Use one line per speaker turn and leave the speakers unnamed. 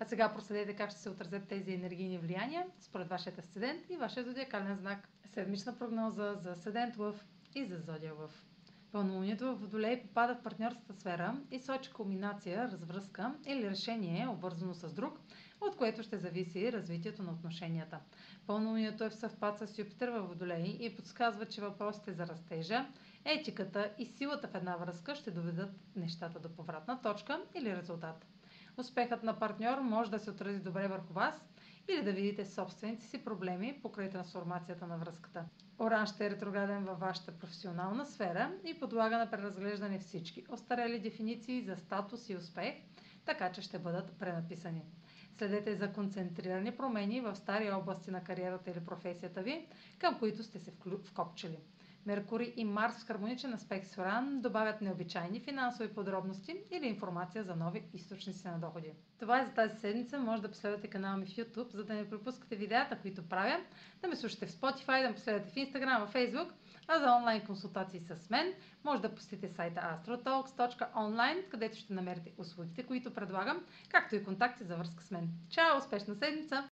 А сега проследете как ще се отразят тези енергийни влияния според вашия асцендент и вашия зодиакален знак. Седмична прогноза за асцендент в и за зодия в. Пълнолунието в Водолей попада в партньорската сфера и сочи комбинация, развръзка или решение, обвързано с друг, от което ще зависи развитието на отношенията. Пълнолунието е в съвпад с Юпитер във Водолей и подсказва, че въпросите за растежа, етиката и силата в една връзка ще доведат нещата до повратна точка или резултат. Успехът на партньор може да се отрази добре върху вас или да видите собствените си проблеми покрай трансформацията на връзката. Оранж ще е ретрограден във вашата професионална сфера и подлага на преразглеждане всички остарели дефиниции за статус и успех, така че ще бъдат пренаписани. Следете за концентрирани промени в стари области на кариерата или професията ви, към които сте се вкопчили. Меркурий и Марс в хармоничен аспект с Оран добавят необичайни финансови подробности или информация за нови източници на доходи. Това е за тази седмица. Може да последвате канала ми в YouTube, за да не пропускате видеята, които правя, да ме слушате в Spotify, да ме последвате в Instagram, в Facebook, а за онлайн консултации с мен може да посетите сайта astrotalks.online, където ще намерите услугите, които предлагам, както и контакти за връзка с мен. Чао! Успешна седмица!